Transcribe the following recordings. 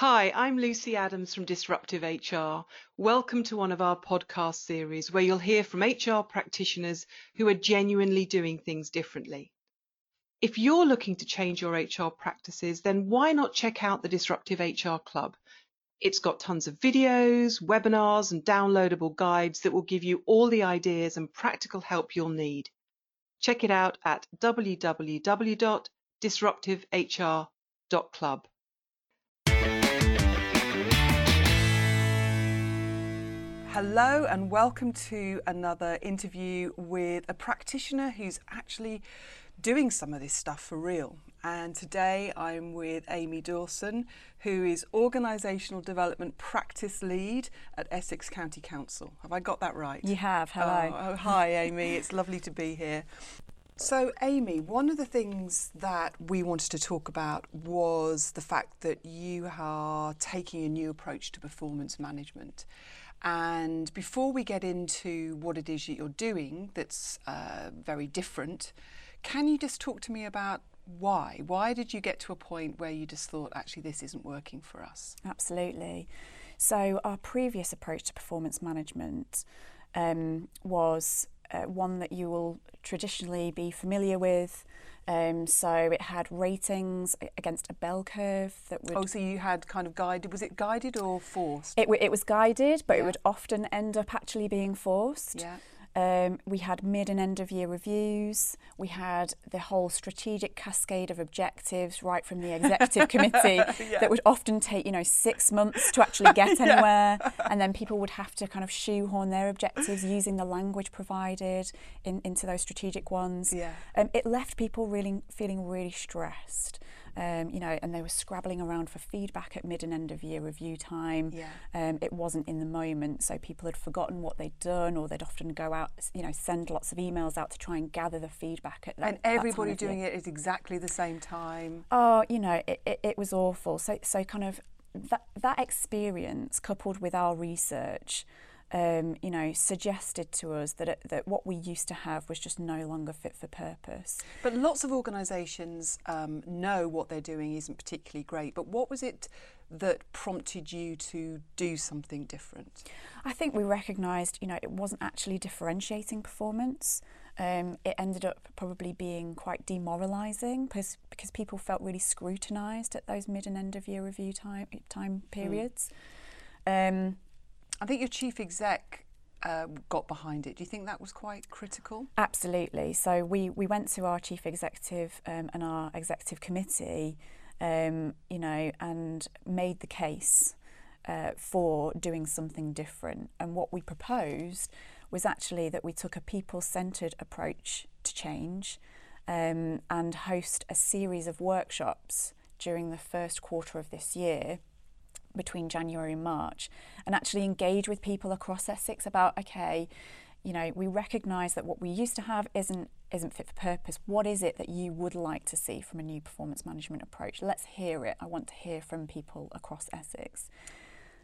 Hi, I'm Lucy Adams from Disruptive HR. Welcome to one of our podcast series where you'll hear from HR practitioners who are genuinely doing things differently. If you're looking to change your HR practices, then why not check out the Disruptive HR Club? It's got tons of videos, webinars, and downloadable guides that will give you all the ideas and practical help you'll need. Check it out at www.disruptivehr.club. Hello, and welcome to another interview with a practitioner who's actually doing some of this stuff for real. And today I'm with Amy Dawson, who is Organisational Development Practice Lead at Essex County Council. Have I got that right? You have. Hello. Oh, oh, hi, Amy. It's lovely to be here. So, Amy, one of the things that we wanted to talk about was the fact that you are taking a new approach to performance management. And before we get into what it is that you're doing that's uh, very different, can you just talk to me about why? Why did you get to a point where you just thought, actually, this isn't working for us? Absolutely. So, our previous approach to performance management um, was uh, one that you will traditionally be familiar with. Um, so it had ratings against a bell curve that would. Oh, so you had kind of guided. Was it guided or forced? It, it was guided, but yeah. it would often end up actually being forced. Yeah. Um, we had mid and end of year reviews. We had the whole strategic cascade of objectives right from the executive committee yeah. that would often take, you know, six months to actually get anywhere. yeah. And then people would have to kind of shoehorn their objectives using the language provided in, into those strategic ones. Yeah. Um, it left people really feeling really stressed um, you know, and they were scrabbling around for feedback at mid and end of year review time. Yeah. Um, it wasn't in the moment, so people had forgotten what they'd done, or they'd often go out, you know, send lots of emails out to try and gather the feedback at that. And everybody that doing it at exactly the same time. Oh, you know, it, it, it was awful. So, so kind of that that experience coupled with our research um, you know, suggested to us that it, that what we used to have was just no longer fit for purpose. But lots of organisations um, know what they're doing isn't particularly great. But what was it that prompted you to do something different? I think we recognised, you know, it wasn't actually differentiating performance. Um, it ended up probably being quite demoralising because because people felt really scrutinised at those mid and end of year review time time hmm. periods. Mm. Um, I think your chief exec uh, got behind it. Do you think that was quite critical? Absolutely. So we, we went to our chief executive um, and our executive committee, um, you know, and made the case uh, for doing something different. And what we proposed was actually that we took a people-centred approach to change um, and host a series of workshops during the first quarter of this year between January and March and actually engage with people across Essex about okay you know we recognize that what we used to have isn't isn't fit for purpose what is it that you would like to see from a new performance management approach let's hear it i want to hear from people across Essex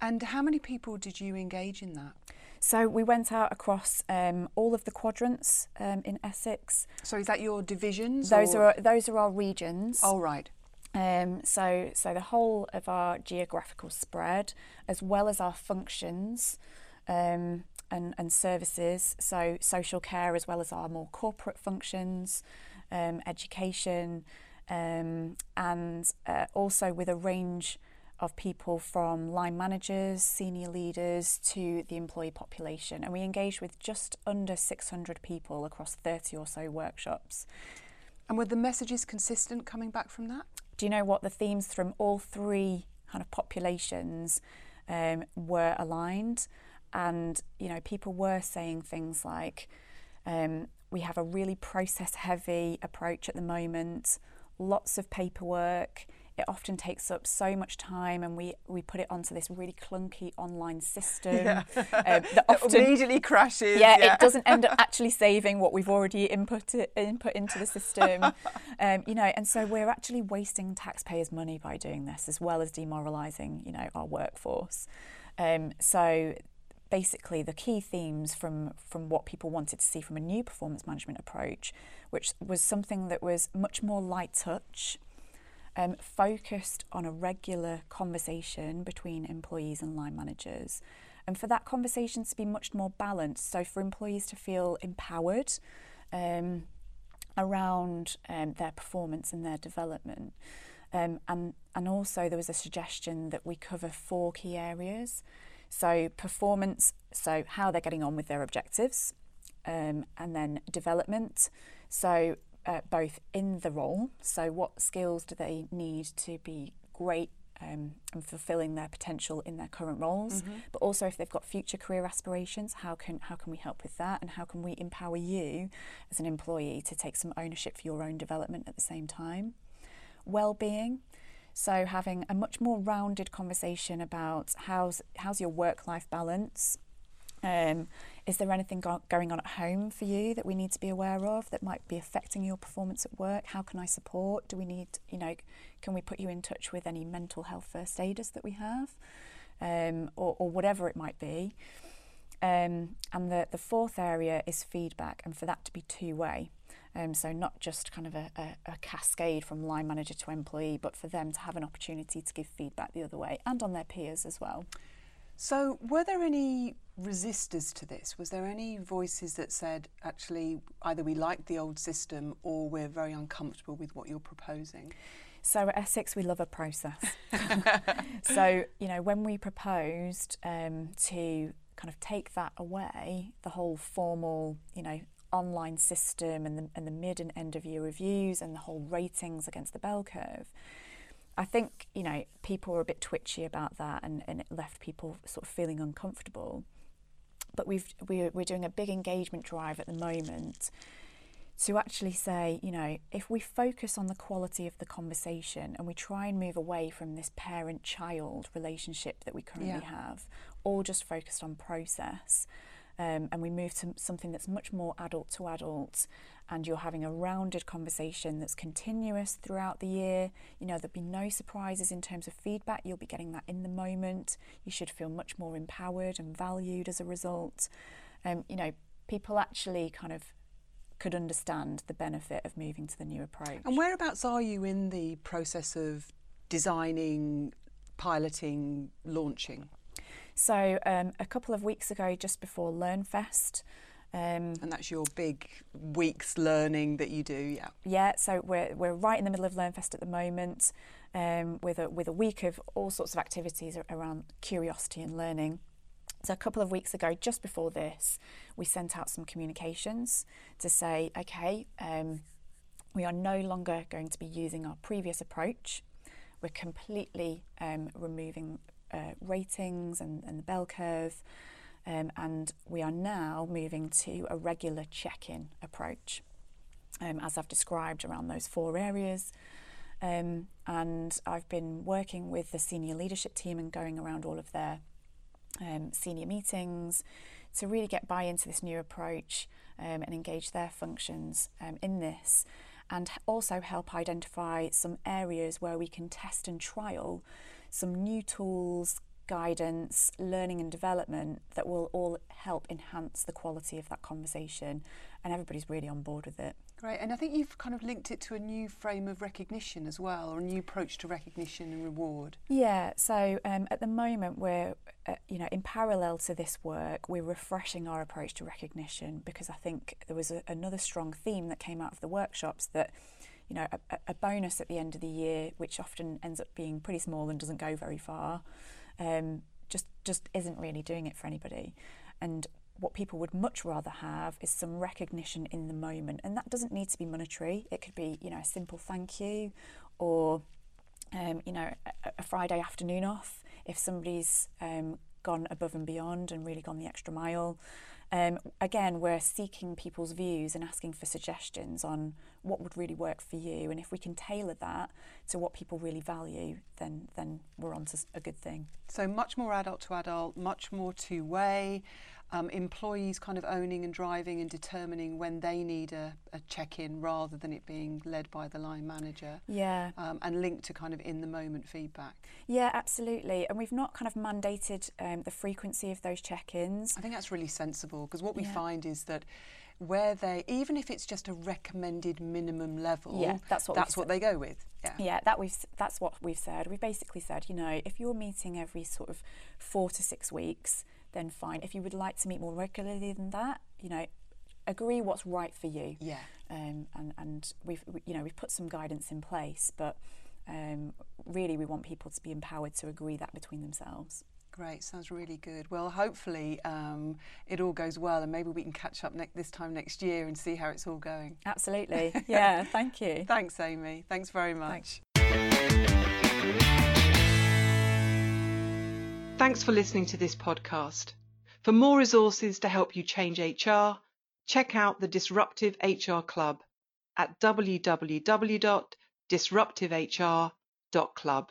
and how many people did you engage in that so we went out across um, all of the quadrants um, in Essex. So is that your divisions? Those or? are those are our regions. Oh right. Um, so, so the whole of our geographical spread, as well as our functions um, and, and services, so social care as well as our more corporate functions, um, education, um, and uh, also with a range of people from line managers, senior leaders to the employee population. And we engaged with just under 600 people across 30 or so workshops. And were the messages consistent coming back from that? Do you know what the themes from all three kind of populations um, were aligned? And you know, people were saying things like, um, "We have a really process-heavy approach at the moment, lots of paperwork." It often takes up so much time and we, we put it onto this really clunky online system yeah. um, that often immediately crashes. Yeah, yeah, it doesn't end up actually saving what we've already input input into the system. um, you know, and so we're actually wasting taxpayers' money by doing this, as well as demoralising, you know, our workforce. Um, so basically the key themes from from what people wanted to see from a new performance management approach, which was something that was much more light touch um, focused on a regular conversation between employees and line managers. And for that conversation to be much more balanced, so for employees to feel empowered um, around um, their performance and their development. Um, and, and also, there was a suggestion that we cover four key areas. So, performance, so how they're getting on with their objectives, um, and then development. So, uh, both in the role, so what skills do they need to be great um, and fulfilling their potential in their current roles, mm-hmm. but also if they've got future career aspirations, how can how can we help with that, and how can we empower you as an employee to take some ownership for your own development at the same time? Well-being. So having a much more rounded conversation about how's how's your work-life balance, um, is there anything go- going on at home for you that we need to be aware of that might be affecting your performance at work? How can I support? Do we need, you know, can we put you in touch with any mental health first aiders that we have, um, or, or whatever it might be? Um, and the, the fourth area is feedback, and for that to be two way. Um, so, not just kind of a, a, a, cascade from line manager to employee, but for them to have an opportunity to give feedback the other way and on their peers as well. So, were there any resistors to this? Was there any voices that said, actually, either we like the old system or we're very uncomfortable with what you're proposing? So at Essex, we love a process. so, you know, when we proposed um, to kind of take that away, the whole formal, you know, online system and the, and the mid and end of year reviews and the whole ratings against the bell curve, I think, you know, people were a bit twitchy about that and, and it left people sort of feeling uncomfortable. But we've, we're, we're doing a big engagement drive at the moment to actually say, you know, if we focus on the quality of the conversation and we try and move away from this parent child relationship that we currently yeah. have, all just focused on process, um, and we move to something that's much more adult to adult and you're having a rounded conversation that's continuous throughout the year. You know, there'll be no surprises in terms of feedback. You'll be getting that in the moment. You should feel much more empowered and valued as a result. Um, you know, people actually kind of could understand the benefit of moving to the new approach. And whereabouts are you in the process of designing, piloting, launching? So, um, a couple of weeks ago, just before LearnFest, um, and that's your big week's learning that you do, yeah. Yeah, so we're, we're right in the middle of LearnFest at the moment um, with, a, with a week of all sorts of activities around curiosity and learning. So, a couple of weeks ago, just before this, we sent out some communications to say, okay, um, we are no longer going to be using our previous approach. We're completely um, removing uh, ratings and, and the bell curve. Um, and we are now moving to a regular check in approach, um, as I've described around those four areas. Um, and I've been working with the senior leadership team and going around all of their um, senior meetings to really get buy into this new approach um, and engage their functions um, in this. And also help identify some areas where we can test and trial some new tools, guidance, learning and development that will all help enhance the quality of that conversation. And everybody's really on board with it. Great, and I think you've kind of linked it to a new frame of recognition as well, or a new approach to recognition and reward. Yeah, so um, at the moment we're, uh, you know, in parallel to this work, we're refreshing our approach to recognition because I think there was a, another strong theme that came out of the workshops that you know, a, a, bonus at the end of the year, which often ends up being pretty small and doesn't go very far, um, just just isn't really doing it for anybody. And what people would much rather have is some recognition in the moment, and that doesn't need to be monetary. It could be, you know, a simple thank you, or um, you know, a, a, Friday afternoon off if somebody's um, gone above and beyond and really gone the extra mile. Um, again, we're seeking people's views and asking for suggestions on what would really work for you. And if we can tailor that to what people really value, then, then we're on to a good thing. So, much more adult to adult, much more two way um, employees kind of owning and driving and determining when they need a, a check in rather than it being led by the line manager. Yeah. Um, and linked to kind of in the moment feedback. Yeah, absolutely. And we've not kind of mandated um, the frequency of those check ins. I think that's really sensible because what we yeah. find is that where they, even if it's just a recommended minimum level, Yeah, that's what that's what they go with. Yeah. Yeah, that we've that's what we've said. We've basically said, you know, if you're meeting every sort of four to six weeks, then fine. If you would like to meet more regularly than that, you know, agree what's right for you. Yeah. Um, and and we've we, you know we've put some guidance in place, but um, really we want people to be empowered to agree that between themselves. Great, sounds really good. Well, hopefully um, it all goes well, and maybe we can catch up ne- this time next year and see how it's all going. Absolutely. Yeah. thank you. Thanks, Amy. Thanks very much. Thanks for listening to this podcast. For more resources to help you change HR, check out the Disruptive HR Club at www.disruptivehr.club.